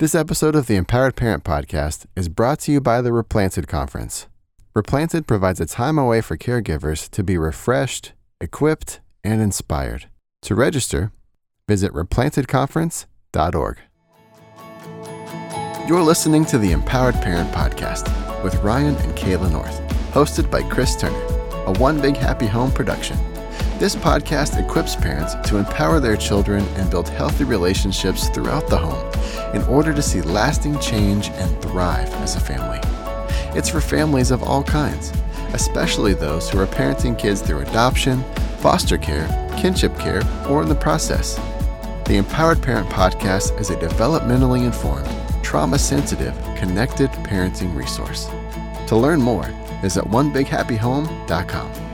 This episode of the Empowered Parent Podcast is brought to you by the Replanted Conference. Replanted provides a time away for caregivers to be refreshed, equipped, and inspired. To register, visit replantedconference.org. You're listening to the Empowered Parent Podcast with Ryan and Kayla North, hosted by Chris Turner, a One Big Happy Home production. This podcast equips parents to empower their children and build healthy relationships throughout the home in order to see lasting change and thrive as a family. It's for families of all kinds, especially those who are parenting kids through adoption, foster care, kinship care, or in the process. The Empowered Parent Podcast is a developmentally informed, trauma sensitive, connected parenting resource. To learn more, visit onebighappyhome.com.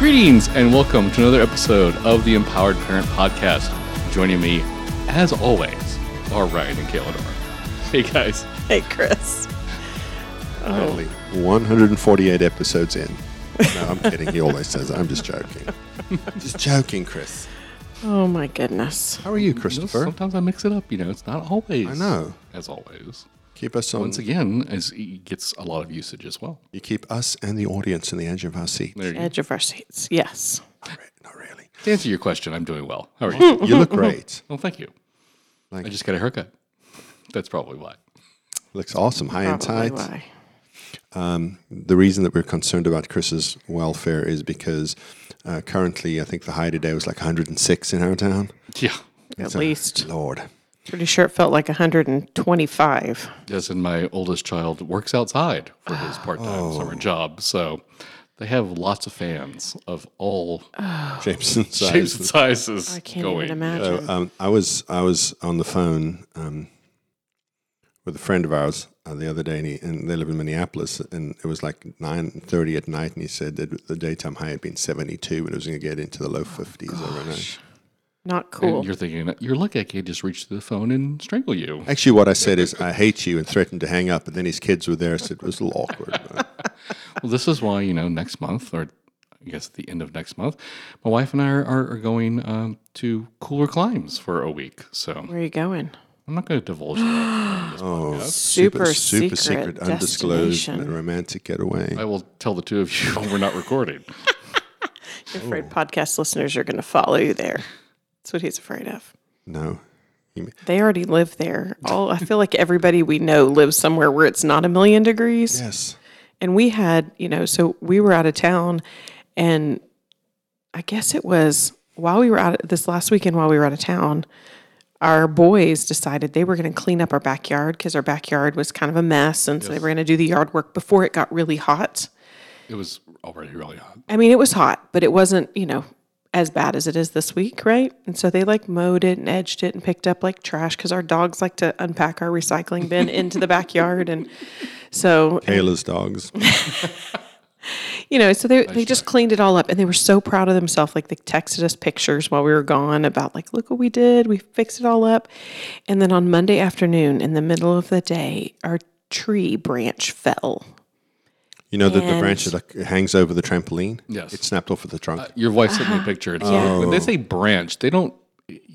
Greetings and welcome to another episode of the Empowered Parent Podcast. Joining me, as always, are Ryan and Kayla Hey guys. Hey, Chris. Finally, 148 episodes in. No, I'm kidding. He always says. I'm just joking. just joking, Chris. Oh my goodness. How are you, You know, Christopher? sometimes I mix it up, you know, it's not always. I know. As always. Keep us on. Once again, as he gets a lot of usage as well. You keep us and the audience in the edge of our seat. There you. Edge of our seats. Yes. Not re- Not really. To answer your question, I'm doing well. How are you? You look great. well, thank you. Thank I just got a haircut. That's probably why. Looks awesome. High and Probably tight. why. The reason that we're concerned about Chris's welfare is because uh, currently, I think the high today was like 106 in our town. Yeah. At a- least. Lord. Pretty sure it felt like 125. Yes, and my oldest child works outside for his part-time Oh. summer job, so they have lots of fans of all Jameson shapes size. and sizes I can't going. even imagine. So, um, I was I was on the phone um, with a friend of ours uh, the other day, and, he, and they live in Minneapolis, and it was like nine thirty at night, and he said that the daytime high had been seventy two, and it was going to get into the low fifties overnight. Not And cool. you're thinking, you're lucky I could just reach to the phone and strangle you. Actually, what I said is I hate you, and threatened to hang up. But then his kids were there, so it was a little awkward. Well, this is why, you know, next month, or I guess at the end of next month, my wife and I are, are, are going um, to cooler climes for a week. So Where are you going? I'm not going to divulge that on this oh, podcast. Super super secret secret, undisclosed, destination. romantic getaway. I will tell the two of you when we're not recording. You're afraid podcast listeners are going to follow you there. That's what he's afraid of. No, They already live there. All I feel like everybody we know lives somewhere where it's not a million degrees. yes, And we had, you know, so we were out of town and I guess it was while we were out this last weekend while we were out of town, our boys decided they were going to clean up our backyard because our backyard was kind of a mess. And so they were going to do the yard work before it got really hot. It was already really hot. I mean, it was hot, but it wasn't, you know, as bad as it is this week, right? And so they like mowed it and edged it and picked up like trash because our dogs like to unpack our recycling bin into the backyard. And so Kayla's dogs. you know, so they, they just cleaned it all up and they were so proud of themselves. Like they texted us pictures while we were gone about like, look what we did. We fixed it all up. And then on Monday afternoon, in the middle of the day, our tree branch fell. You know that the And- branch that like, hangs over the trampoline. Yes. it snapped off of the trunk. Your wife sent me a picture. It's Yeah. When they say branch, they don't.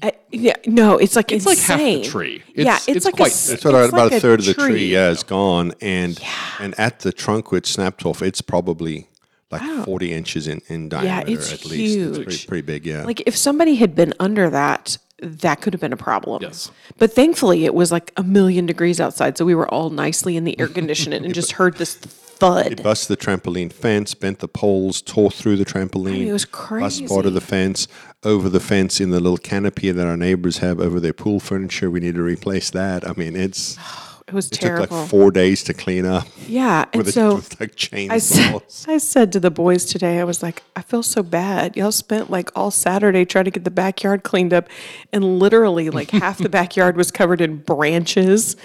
Uh, yeah, no, it's like It's like half the insane. tree. yeah, It's- it's, it's like quite a, s- It's about, it's about like a third of the tree, tree. yeah, is gone, and and at the trunk which snapped off, it's probably like forty inches in, in diameter it's at least. It's pretty, huge. pretty big, yeah. Like if somebody had been under that, that could have been a problem. Yes. But thankfully, it was like a million degrees outside, so we were all nicely in the air conditioning and just heard this thud. It Bust the trampoline fence, bent the poles, tore through the trampoline. it was crazy. Bust part of the fence, over the fence in the little canopy that our neighbors have over their pool furniture. We need to replace that. I mean, it's It was it took like four days to clean up yeah, and with, so a, with like I said. I said to the boys today, I was like, I feel so bad. Y'all spent like all Saturday trying to get the backyard cleaned up, and literally like half the backyard was covered in branches,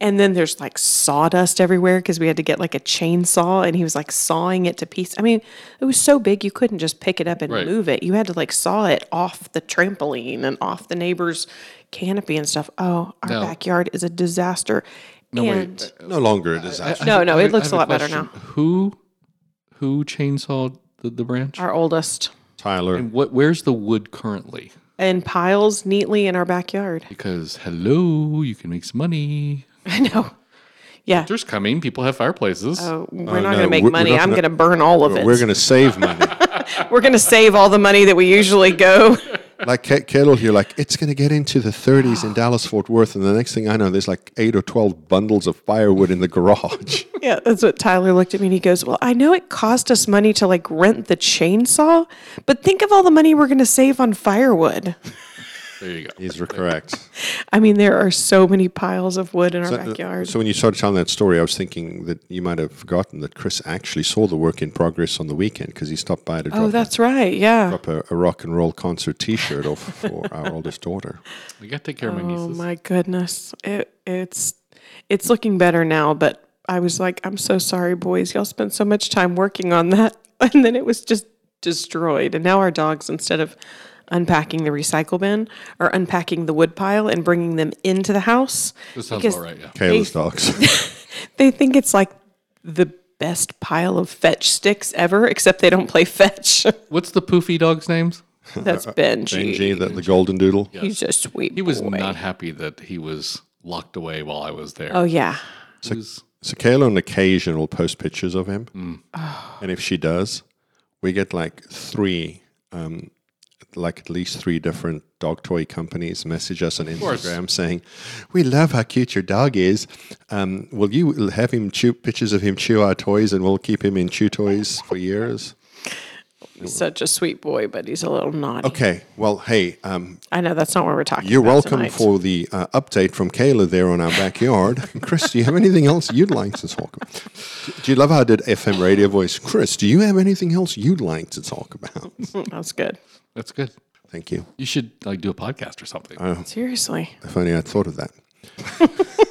and then there's like sawdust everywhere because we had to get like a chainsaw, and he was like sawing it to pieces. I mean, it was so big you couldn't just pick it up and Right. move it. You had to like saw it off the trampoline and off the neighbor's canopy and stuff. Oh, our No. backyard is a disaster. No, and wait. no longer a disaster. No, no, it I- I looks a lot better now. Who, who chainsawed the, the branch? our oldest. Tyler, And what? Where's the wood currently? in piles neatly in our backyard. Because hello, you can make some money. I know. Yeah. Winter's coming. People have fireplaces. Oh, we're Oh, not no, going to make we're- we're money. I'm going to burn all of it. We're going to save money. We're going to save all the money that we usually go. like K- Kettle here, like it's going to get into the 30s in Dallas Fort Worth, and the next thing I know, there's like eight or 12 bundles of firewood in the garage. yeah, that's what Tyler looked at me and he goes, Well, I know it cost us money to like rent the chainsaw, but think of all the money we're going to save on firewood. there you go. These are correct. I mean, there are so many piles of wood in our backyard. So when you started telling that story, I was thinking that you might have forgotten that Chris actually saw the work in progress on the weekend because he stopped by to oh, drop, that's right. Yeah. drop a, a rock and roll concert T-shirt off for our oldest daughter. We got to take care of my nieces. Oh my goodness. It, it's it's looking better now, but I was like, I'm so sorry, boys. Y'all spent so much time working on that. And then it was just destroyed. And now our dogs, instead of unpacking the recycle bin, are unpacking the wood pile and bringing them into the house. This sounds all right. Yeah. Kayla's dogs. They think it's like the best pile of fetch sticks ever, except they don't play fetch. What's the poofy dog's names? That's Benji. Benji, the, the golden doodle. He's a sweet He was boy. not happy that he was locked away while I was there. Oh, yeah. He was- So Kayla on occasion will post pictures of him, Mm. and if she does, we get like three, um, like at least three different dog toy companies message us on. Instagram saying, "We love how cute your dog is. Um, will you have him chew pictures of him chew our toys, and we'll keep him in chew toys for years?" He's such a sweet boy, but he's a little naughty. Okay, well, hey, um, I know that's not what we're talking you're about. welcome tonight. for the uh, update from Kayla there on our backyard. Chris, do you have anything else you'd like to talk about? Do you love how I did FM radio voice? Chris, do you have anything else you'd like to talk about? That's good. That's good. Thank you. You should like do a podcast or something. Oh. Seriously. If only I'd thought of that.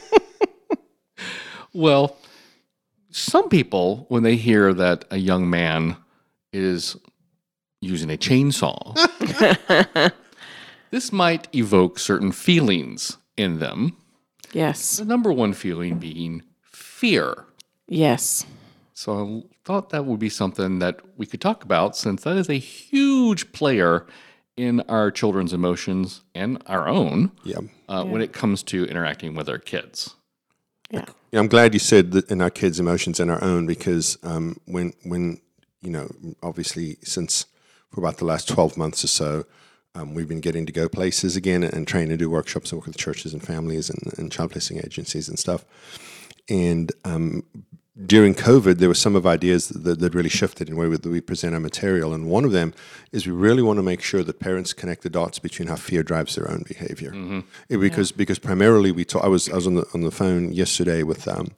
Well, some people, when they hear that a young man is using a chainsaw, this might evoke certain feelings in them. Yes. The number one feeling being fear. Yes. So I thought that would be something that we could talk about since that is a huge player in our children's emotions and our own Yeah. uh, when it comes to interacting with our kids. Yeah. Yeah, I'm glad you said that in our kids' emotions and our own because um, when when you know obviously since for about the last 12 months or so um, we've been getting to go places again and train and do workshops and work with churches and families and, and child placing agencies and stuff and um, during COVID, there were some of ideas that, that really shifted in the way that we present our material. And one of them is we really want to make sure that parents connect the dots between how fear drives their own behavior. It- because because primarily we talk, I was I was on the on the phone yesterday with um,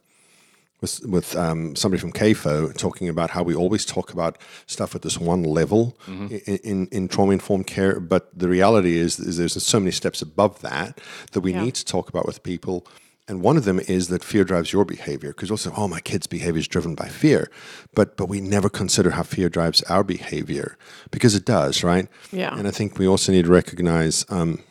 with with um, somebody from CAFO talking about how we always talk about stuff at this one level in, in, in trauma informed care, but the reality is, is there's so many steps above that that we Yeah. need to talk about with people. And one of them is that fear drives your behavior because also, oh, my kid's behavior is driven by fear, but but we never consider how fear drives our behavior because it does, right? Yeah. And I think we also need to recognize um,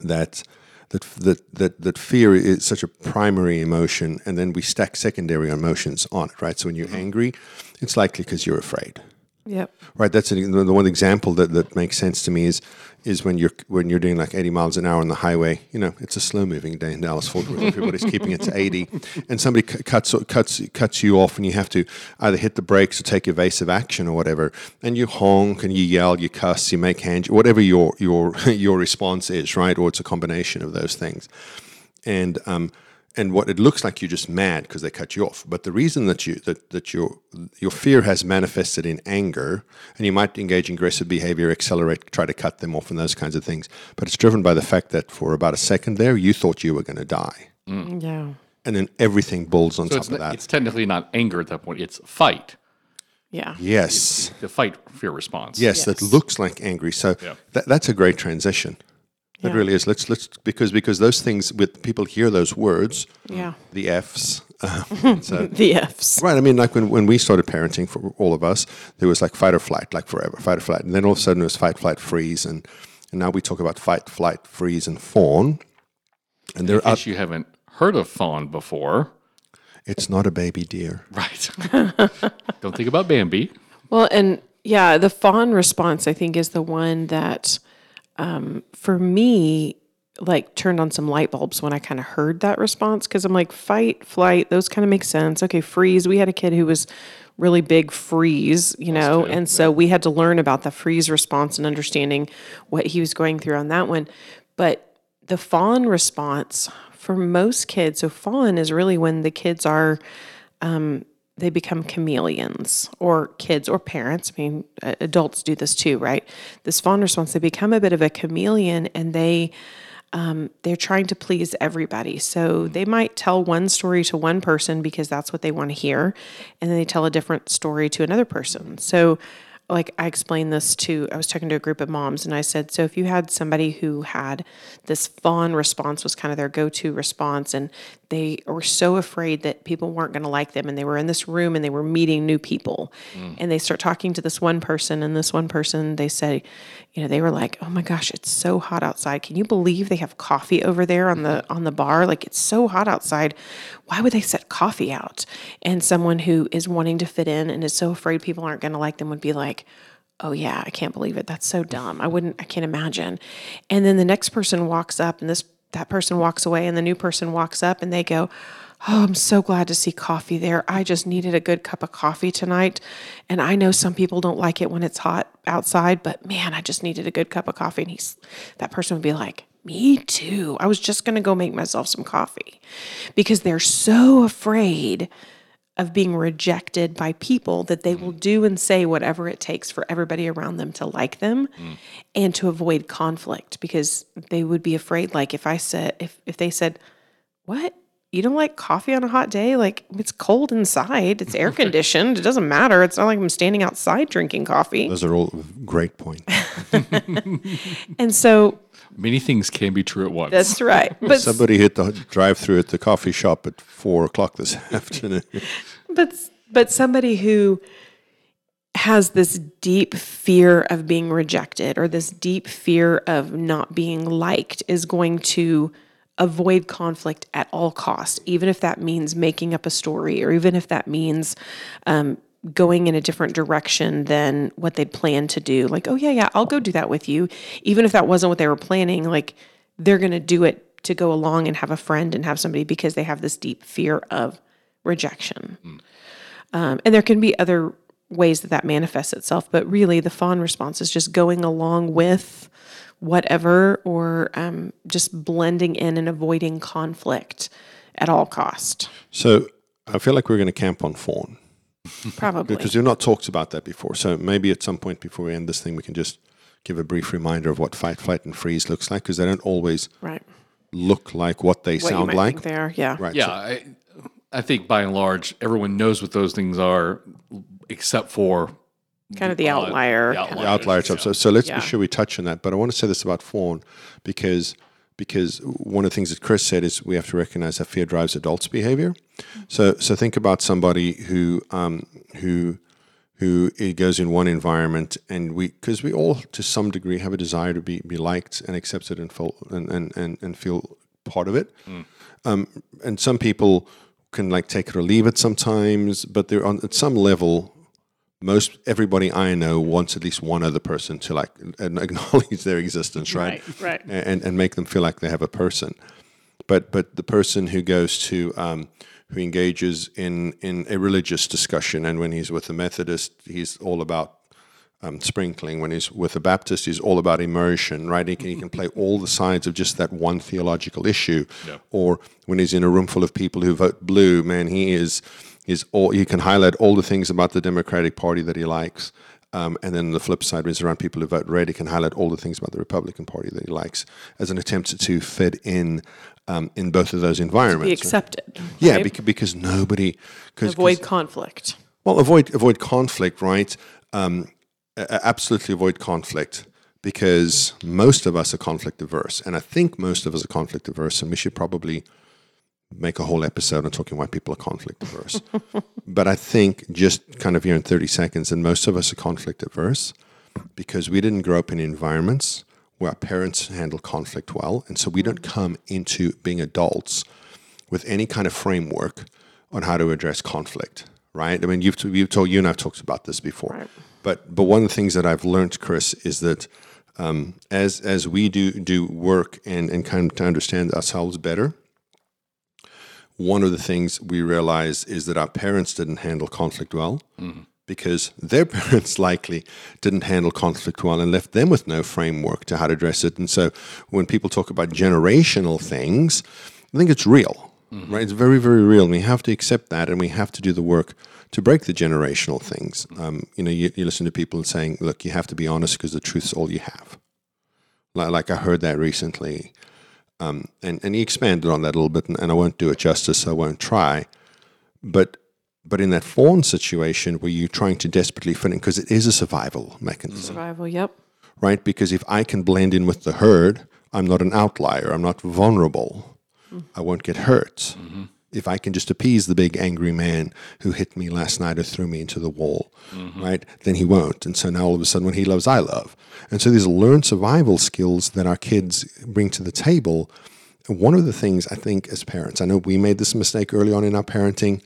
that that that that that fear is such a primary emotion, and then we stack secondary emotions on it, right? So when you're angry, it's likely because you're afraid, Yep. right? That's an, the one example that, that makes sense to me is is when you're when you're doing like 80 miles an hour on the highway. You know, it's a slow moving day in Dallas Fort Worth. Everybody's keeping it to 80, and somebody cu- cuts cuts cuts you off, and you have to either hit the brakes or take evasive action or whatever. And you honk and you yell, you cuss, you make hand, whatever your your your response is, right? Or it's a combination of those things and um, and what it looks like you're just mad because they cut you off. But the reason that you that that your your fear has manifested in anger, and you might engage in aggressive behavior, accelerate, try to cut them off, and those kinds of things. But it's driven by the fact that for about a second there, you thought you were going to die, mm. Yeah. and then everything builds on So top of that. it's technically not anger at that point, it's fight, Yeah. yes, the fight fear response. yes, that looks like angry. So Yeah. that, that's a great transition. It Yeah. really is. Let's let's because because those things with people hear those words, Yeah. the Fs. So The F's. Right. I mean, like when, when we started parenting for all of us, there was like fight or flight, like forever, fight or flight. And then all of a sudden it was fight, flight, freeze. And, and now we talk about fight, flight, freeze, and fawn. And there In are, you haven't heard of fawn before, it's not a baby deer. right? Don't think about Bambi. Well, and yeah, the fawn response, I think, is the one that um, for me, like turned on some light bulbs when I kind of heard that response because I'm like, fight, flight, those kind of make sense. Okay, freeze. We had a kid who was really big freeze, you know, and so we had to learn about the freeze response and understanding what he was going through on that one. But the fawn response for most kids, so fawn is really when the kids are um, they become chameleons or kids or parents. I mean, adults do this too, right? This fawn response, they become a bit of a chameleon and they um, they're trying to please everybody. So they might tell one story to one person because that's what they want to hear, and then they tell a different story to another person. So like I explained this to I was talking to a group of moms and I said, so if you had somebody who had this fawn response was kind of their go-to response and they were so afraid that people weren't going to like them and they were in this room and they were meeting new people mm. and they start talking to this one person and this one person they say, you know, they were like, "Oh my gosh, it's so hot outside. Can you believe they have coffee over there on the on the bar? Like it's so hot outside. Why would they set coffee out?" And someone who is wanting to fit in and is so afraid people aren't going to like them would be like, oh yeah i can't believe it that's so dumb i wouldn't i can't imagine and then the next person walks up and this that person walks away and the new person walks up and they go oh i'm so glad to see coffee there. I just needed a good cup of coffee tonight. And i know some people don't like it when it's hot outside but man i just needed a good cup of coffee. And he's that person would be like me too. I was just going to go make myself some coffee. Because they're so afraid of being rejected by people that they will do and say whatever it takes for everybody around them to like them mm. and to avoid conflict. Because they would be afraid like if I said if if they said what you don't like coffee on a hot day like it's cold inside it's air conditioned it doesn't matter it's not like I'm standing outside drinking coffee Those are all great points. and so Many things can be true at once. that's right but Somebody hit the drive-through at the coffee shop at four o'clock this afternoon. but but somebody who has this deep fear of being rejected or this deep fear of not being liked is going to avoid conflict at all costs even if that means making up a story or even if that means um, going in a different direction than what they'd planned to do. Like oh yeah yeah i'll go do that with you. Even if that wasn't what they were planning like they're going to do it to go along and have a friend and have somebody because they have this deep fear of rejection. Um, and there can be other ways that that manifests itself, but really the fawn response is just going along with whatever or um, just blending in and avoiding conflict at all cost. So I feel like we're going to camp on fawn Probably. because we've not talked about that before. So maybe at some point before we end this thing, we can just give a brief reminder of what fight, flight, and freeze looks like because they don't always right. look like what they What you sound might like. think there. Yeah. Right. yeah, so- I, I think by and large, everyone knows what those things are, except for Kind of the uh, outlier. the kind of- the outlier type. So, so let's Yeah. be sure we touch on that. But I want to say this about fawn because because one of the things that Chris said is we have to recognize that fear drives adults' behavior. So so think about somebody who um, who who it goes in one environment and we because we all to some degree have a desire to be, be liked and accepted and feel and, and, and, and feel part of it. Um, and some people can like take it or leave it sometimes, but they're on at some level most everybody I know wants at least one other person to like acknowledge their existence, right? Right, right. And and make them feel like they have a person. But but the person who goes to um, who engages in in a religious discussion, and when he's with a Methodist, he's all about um, sprinkling. When he's with a Baptist, he's all about immersion, right? He can, he can play all the sides of just that one theological issue. Yeah. Or when he's in a room full of people who vote blue, man, he is he's all he can highlight all the things about the Democratic Party that he likes. Um, and then the flip side, is around people who vote red, he can highlight all the things about the Republican Party that he likes as an attempt to fit in um, in both of those environments. Be right? accepted. Yeah, right? because, because nobody cause, avoid conflict. well, avoid avoid conflict, right? Um, absolutely avoid conflict because most of us are conflict averse, and I think most of us are conflict averse, and we should probably make a whole episode on talking why people are conflict averse. but I think just kind of here in thirty seconds, and most of us are conflict averse because we didn't grow up in environments where our parents handle conflict well, and so we don't come into being adults with any kind of framework on how to address conflict, right? I mean, you've, you've told you and I've talked about this before, Right. but but one of the things that I've learned, Chris, is that Um, as as we do do work and and kind of to understand ourselves better, one of the things we realize is that our parents didn't handle conflict well because their parents likely didn't handle conflict well and left them with no framework to how to address it. And so when people talk about generational things, I think it's real, right? It's very, very real. And we have to accept that and we have to do the work to break the generational things. Um, you know, you, you listen to people saying, look, you have to be honest because the truth's all you have. Like, like I heard that recently. Um, and, and he expanded on that a little bit, and, and I won't do it justice, so I won't try. But but in that fawn situation where you're trying to desperately fit in, because it is a survival mechanism, Survival. Yep. right? Because if I can blend in with the herd, I'm not an outlier. I'm not vulnerable. I won't get hurt. If I can just appease the big angry man who hit me last night or threw me into the wall, right? Then he won't. And so now all of a sudden, when he loves, I love. And so these learned survival skills that our kids bring to the table. One of the things I think as parents, I know we made this mistake early on in our parenting.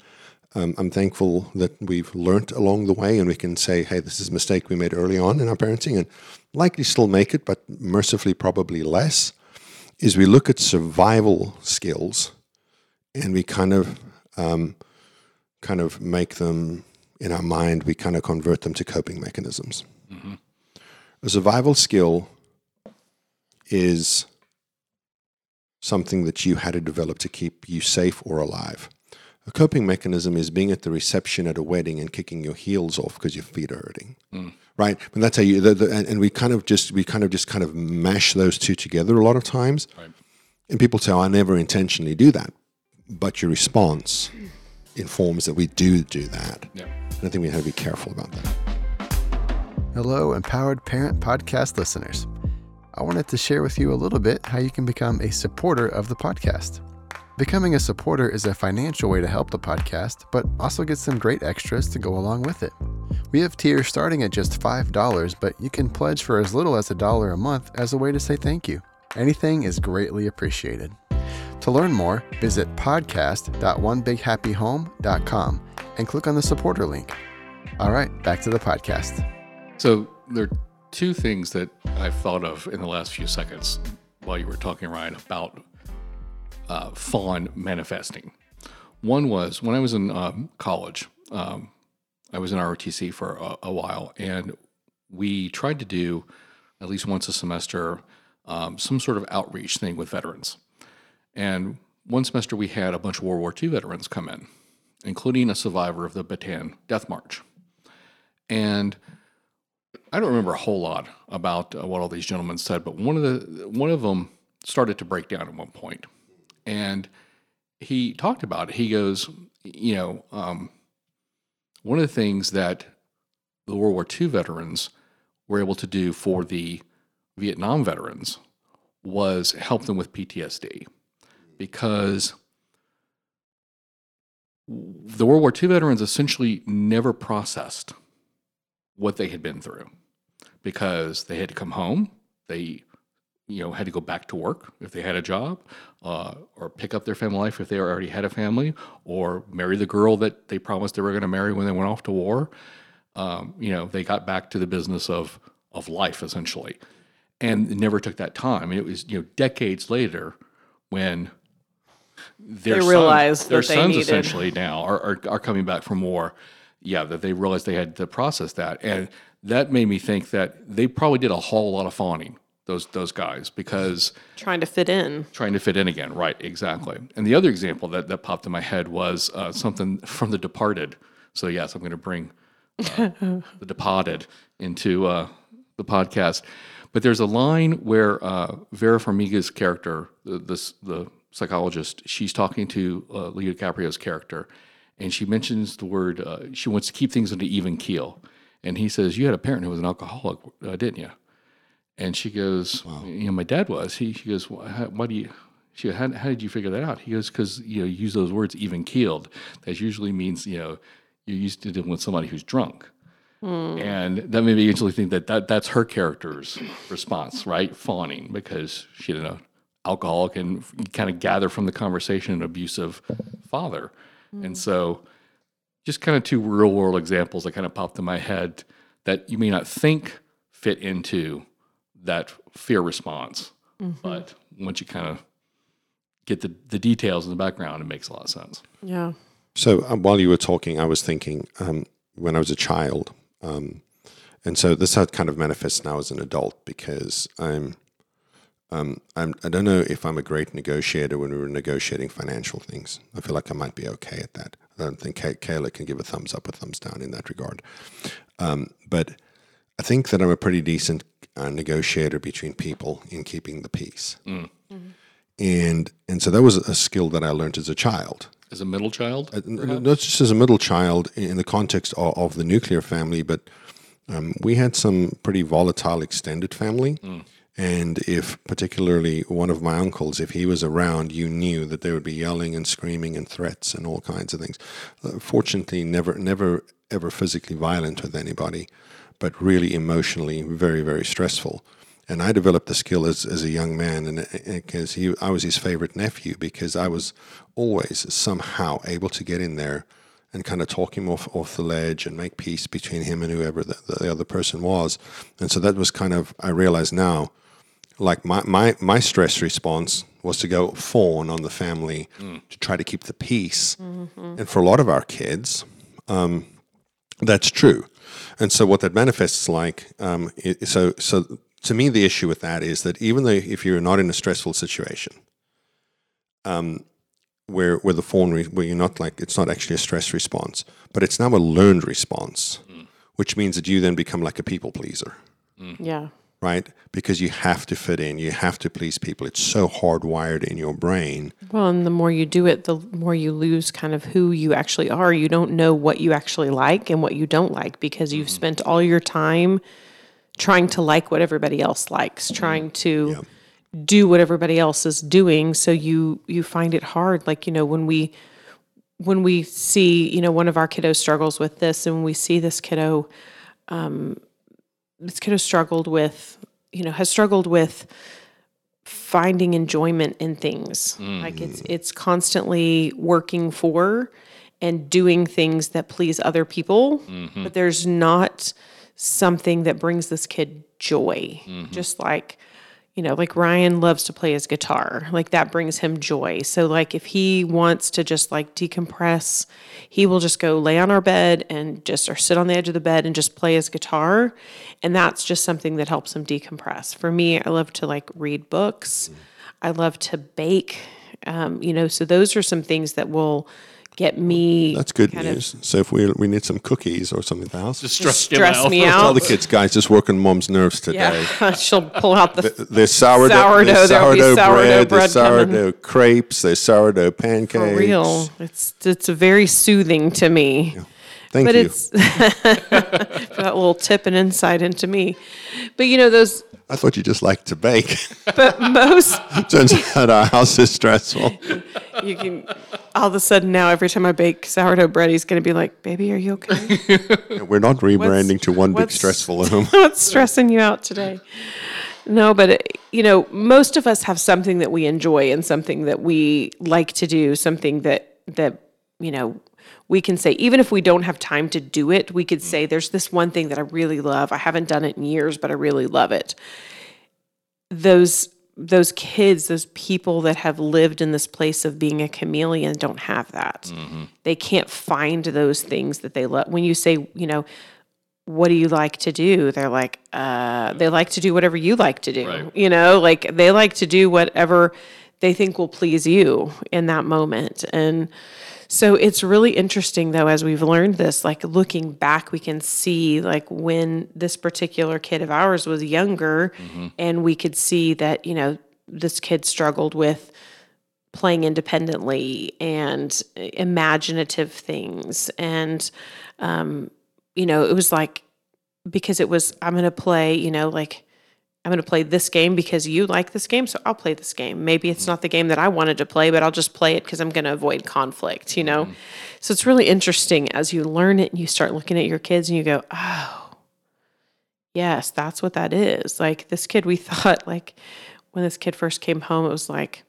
Um, I'm thankful that we've learned along the way and we can say, hey, this is a mistake we made early on in our parenting and likely still make it, but mercifully probably less, is we look at survival skills and we kind of um, kind of make them in our mind, we kind of convert them to coping mechanisms. A survival skill is something that you had to develop to keep you safe or alive. A coping mechanism is being at the reception at a wedding and kicking your heels off because your feet are hurting, right? And that's how you. The, the, and, and we kind of just we kind of just kind of mash those two together a lot of times. Right. And people say, oh, "I never intentionally do that," but your response informs that we do do that. Yeah. And I think we have to be careful about that. Hello, Empowered Parent Podcast listeners. I wanted to share with you a little bit how you can become a supporter of the podcast. Becoming a supporter is a financial way to help the podcast, but also get some great extras to go along with it. We have tiers starting at just $5, but you can pledge for as little as a dollar a month as a way to say thank you. Anything is greatly appreciated. To learn more, visit podcast.onebighappyhome.com and click on the supporter link. All right, back to the podcast. So there are two things that I've thought of in the last few seconds while you were talking, Ryan, about uh, fawn manifesting. One was when I was in um, college. Um, I was in ROTC for a, a while, and we tried to do at least once a semester um, some sort of outreach thing with veterans. And one semester we had a bunch of World War II veterans come in, including a survivor of the Bataan Death March. And I don't remember a whole lot about uh, what all these gentlemen said, but one of the one of them started to break down at one point, and he talked about it. He goes, you know, um, one of the things that the World War II veterans were able to do for the Vietnam veterans was help them with PTSD, because the World War II veterans essentially never processed what they had been through because they had to come home. They, you know, had to go back to work if they had a job, uh, or pick up their family life if they already had a family, or marry the girl that they promised they were going to marry when they went off to war. Um, you know, they got back to the business of of life essentially, and never took that time. It was you know decades later when their They sons- realized their that they sons needed- essentially now are, are are coming back from war. Yeah, that they realized they had to process that, and that made me think that they probably did a whole lot of fawning those those guys because Trying to fit in. trying to fit in again. Right, exactly. And the other example that, that popped in my head was uh, something from The Departed. So, yes, I'm going to bring uh, The Departed into uh, the podcast. But there's a line where uh, Vera Farmiga's character, the, this, the psychologist, she's talking to uh, Leo DiCaprio's character, and she mentions the word, uh, she wants to keep things on an even keel. And he says, You had a parent who was an alcoholic, uh, didn't you? And she goes, you know, my dad was. He, she goes, why, how, why do you? She goes, how, how did you figure that out? He goes, because you know, you use those words even keeled. That usually means you know you're used to dealing with somebody who's drunk. And that made me actually think that, that that's her character's response, right? Fawning because she didn't an alcoholic and you kind of gather from the conversation an abusive father. And so just kind of two real world examples that kind of popped in my head that you may not think fit into that fear response. But once you kind of get the, the details in the background, it makes a lot of sense. Yeah. So um, while you were talking, I was thinking um, when I was a child, um, and so this had kind of manifests now as an adult because I'm, um, I'm I don't know if I'm a great negotiator when we were negotiating financial things. I feel like I might be okay at that. I don't think Kay- Kayla can give a thumbs up or thumbs down in that regard. Um, but I think that I'm a pretty decent uh, negotiator between people in keeping the peace. And and so that was a skill that I learned as a child. As a middle child, n- not just as a middle child in the context of, of the nuclear family, but um, we had some pretty volatile extended family. And if particularly one of my uncles, if he was around, you knew that there would be yelling and screaming and threats and all kinds of things. Uh, fortunately, never, never, ever physically violent with anybody, but really emotionally very, very stressful. And I developed the skill as, as a young man, and because he, I was his favorite nephew, because I was always somehow able to get in there and kind of talk him off off the ledge and make peace between him and whoever the, the other person was. And so that was kind of I realize now, like my my my stress response was to go fawn on the family to try to keep the peace. And for a lot of our kids, um, that's true. And so what that manifests like, um, i so so to me, the issue with that is that even though if you're not in a stressful situation, um, where where the fawn re- where you're not like it's not actually a stress response, but it's now a learned response, which means that you then become like a people pleaser, Yeah. Right? Because you have to fit in, you have to please people. It's so hardwired in your brain. Well, and the more you do it, the more you lose kind of who you actually are. You don't know what you actually like and what you don't like because you've spent all your time trying to like what everybody else likes, trying to do what everybody else is doing. So you you find it hard. Like you know when we when we see you know one of our kiddos struggles with this, and we see this kiddo, um, this kid has struggled with you know has struggled with finding enjoyment in things. Mm. Like it's it's constantly working for and doing things that please other people, mm-hmm. but there's not something that brings this kid joy. Mm-hmm. Just like you know, like Ryan loves to play his guitar. Like that brings him joy. So like if he wants to just like decompress, he will just go lay on our bed and just or sit on the edge of the bed and just play his guitar. And that's just something that helps him decompress. For me, I love to like read books. I love to bake. Um, you know, so those are some things that will get me That's good kind of news. so if we we need some cookies or something else, just stress, stress me out. tell the kids, guys, just work on mom's nerves today. Yeah, she'll pull out the There's sourdough, Sourdough, there's there'll sourdough, sourdough bread, bread there's coming. sourdough crepes, there's sourdough pancakes. for real. It's it's very soothing to me. Thank but you. it's for that little tip and insight into me. But you know those. I thought you just liked to bake. But most Turns out our house is stressful. you can. All of a sudden now, every time I bake sourdough bread, he's going to be like, "Baby, are you okay? We're not rebranding to one big what's- stressful room. What's stressing you out today?" No, but it, you know, most of us have something that we enjoy and something that we like to do, something that that you know we can say even if we don't have time to do it, we could say there's this one thing that I really love. I haven't done it in years, but I really love it. Those those kids, those people that have lived in this place of being a chameleon don't have that. They can't find those things that they love. When you say, you know, what do you like to do? They're like, uh, they like to do whatever you like to do. Right. You know, like they like to do whatever they think will please you in that moment. And so it's really interesting though, as we've learned this, like looking back, we can see like when this particular kid of ours was younger and we could see that, you know, this kid struggled with playing independently and imaginative things. And um, you know it was like because it was i'm going to play you know like i'm going to play this game because you like this game so i'll play this game maybe it's not the game that i wanted to play but i'll just play it because i'm going to avoid conflict you know mm-hmm. so it's really interesting as you learn it and you start looking at your kids and you go oh yes that's what that is like this kid we thought like when this kid first came home it was like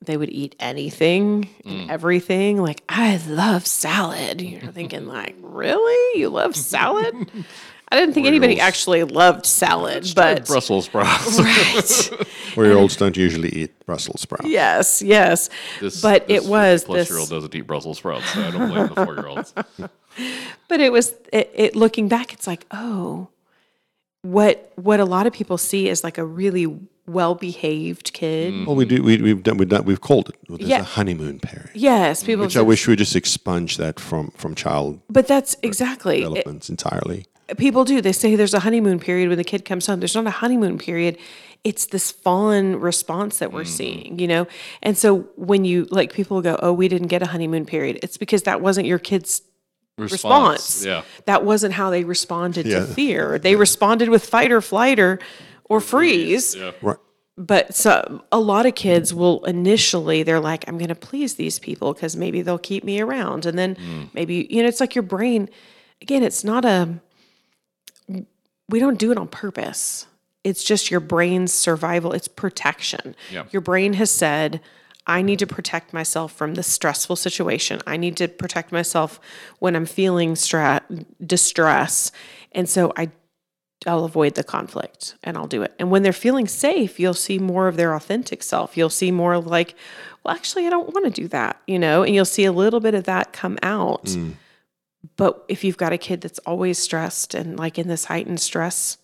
they would eat anything and mm. everything. Like, I love salad. You're thinking, like, really? You love salad? I didn't think anybody Four-year-olds. actually loved salad, but Brussels sprouts. right. Four year olds don't usually eat Brussels sprouts. yes, yes. This- but this it was plus this. year old doesn't eat Brussels sprouts, so I don't blame the four year olds. But it was it, it. Looking back, it's like, oh, what what a lot of people see is like a really well behaved kid. Well, we do. We, we've done. We've done. We've called it. Well, there's Yeah. a honeymoon period, Yes, people. which I wish we just expunge that from from child but that's exactly. it- entirely. People do. They say there's a honeymoon period when the kid comes home. There's not a honeymoon period. It's this fawn response that we're mm-hmm. seeing, you know? And so when you, like, people go, oh, we didn't get a honeymoon period, it's because that wasn't your kid's response. Yeah. That wasn't how they responded Yeah. to fear. They responded with fight or flight or, or freeze. Yeah. Right. But so a lot of kids will initially they're like, I'm going to please these people because maybe they'll keep me around, and then mm. maybe you know it's like your brain. Again, it's not a. We don't do it on purpose. It's just your brain's survival. It's protection. Yeah. Your brain has said, I need to protect myself from this stressful situation. I need to protect myself when I'm feeling stra- distress. And so I I'll avoid the conflict and I'll do it. And when they're feeling safe, you'll see more of their authentic self. You'll see more of like, well, actually, I don't want to do that, you know, and you'll see a little bit of that come out. Mm. But if you've got a kid that's always stressed and like in this heightened stress,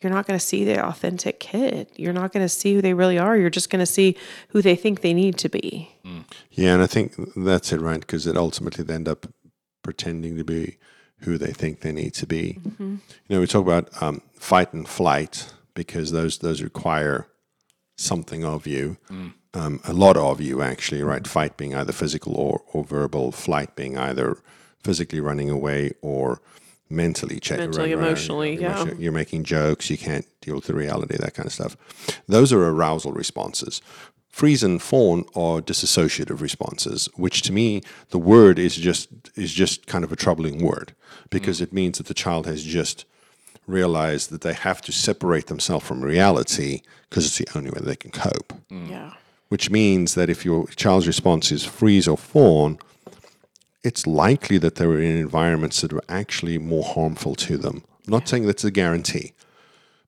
you're not going to see the authentic kid. You're not going to see who they really are. You're just going to see who they think they need to be. Yeah, and I think that's it, right? Because it ultimately they end up pretending to be who they think they need to be. You know, we talk about um, fight and flight because those those require something of you, um, a lot of you actually, right? Fight being either physical or, or verbal, flight being either physically running away or mentally check Mentally, running around, emotionally, you're yeah. making- You're making jokes, you can't deal with the reality, that kind of stuff. Those are arousal responses. Freeze and fawn are dissociative responses, which to me the word is just is just kind of a troubling word because mm. it means that the child has just realized that they have to separate themselves from reality because it's the only way they can cope mm. Yeah. which means that if your child's response is freeze or fawn, it's likely that they were in environments that were actually more harmful to them. I'm not saying that's a guarantee,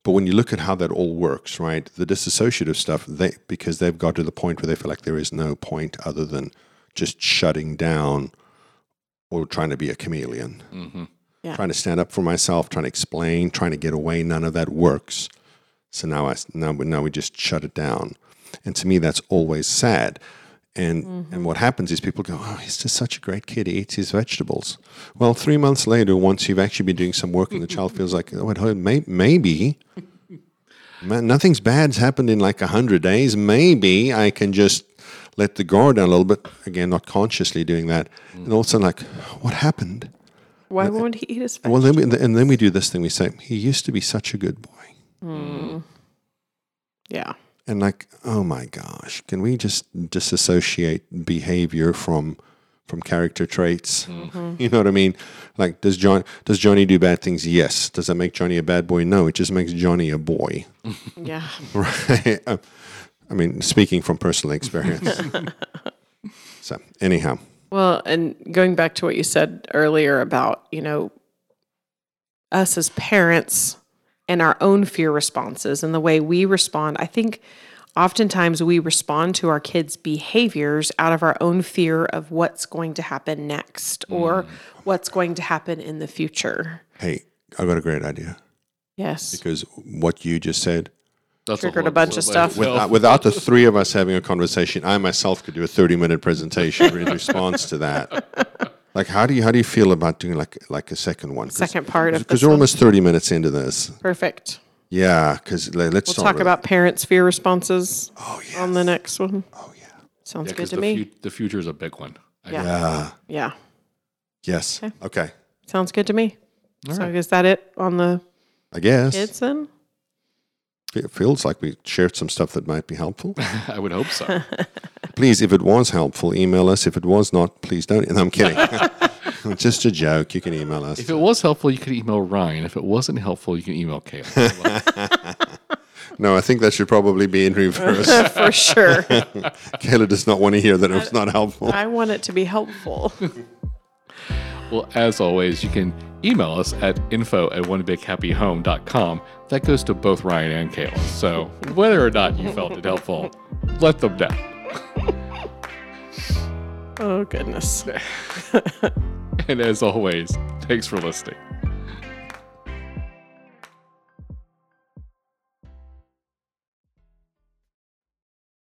but when you look at how that all works, right, the dissociative stuff, they because they've got to the point where they feel like there is no point other than just shutting down or trying to be a chameleon, mm-hmm. Yeah. trying to stand up for myself, trying to explain, trying to get away. None of that works. So now I now now we just shut it down, and to me that's always sad. And mm-hmm. and what happens is people go, oh, he's just such a great kid. He eats his vegetables. Well, three months later, once you've actually been doing some work, and the child feels like, oh, wait, hold- may, maybe. Man, nothing's bad's happened in like a hundred days. Maybe I can just let the guard down a little bit. Again, not consciously doing that. Mm. And all of a sudden, like, what happened? Why won't he eat his vegetables? Well, then we, and then we do this thing. We say, he used to be such a good boy. Mm. Yeah. And like, oh my gosh, can we just disassociate behavior from from character traits? You know what I mean? Like, does John does Johnny do bad things? Yes. Does that make Johnny a bad boy? No. It just makes Johnny a boy, Yeah. right? Uh, I mean, speaking from personal experience. so, anyhow, Well, and going back to what you said earlier about, you know, us as parents and our own fear responses and the way we respond, I think oftentimes we respond to our kids' behaviors out of our own fear of what's going to happen next hmm. or what's going to happen in the future. hey, I got a great idea Yes. because what you just said. That's Triggered a whole- bunch of stuff. Without, without the three of us having a conversation, I myself could do a thirty-minute presentation in response to that. Like, how do you how do you feel about doing like like a second one? Second part of because we're almost thirty minutes into this. Perfect. Yeah, because let's We'll talk with- about parents' fear responses Oh yeah. on the next one. Oh yeah. Sounds yeah, good 'cause to the, me. fu- the future is a big one. Yeah. Yeah. yeah. Yes. Okay. Sounds good to me. so is that it on the I guess kids then? It feels like we shared some stuff that might be helpful. I would hope so. please, if it was helpful, email us. If it was not, please don't. No, I'm kidding. Just a joke. You can email us. if it was helpful, you could email Ryan. If it wasn't helpful, you can email Kayla. no, I think that should probably be in reverse. For sure. Kayla does not want to hear that it was not helpful. I want it to be helpful. well, as always, you can email us at info at onebighappyhome.com. That goes to both Ryan and Kayla. So whether or not you felt it helpful, let them know. Oh, goodness. And as always, thanks for listening.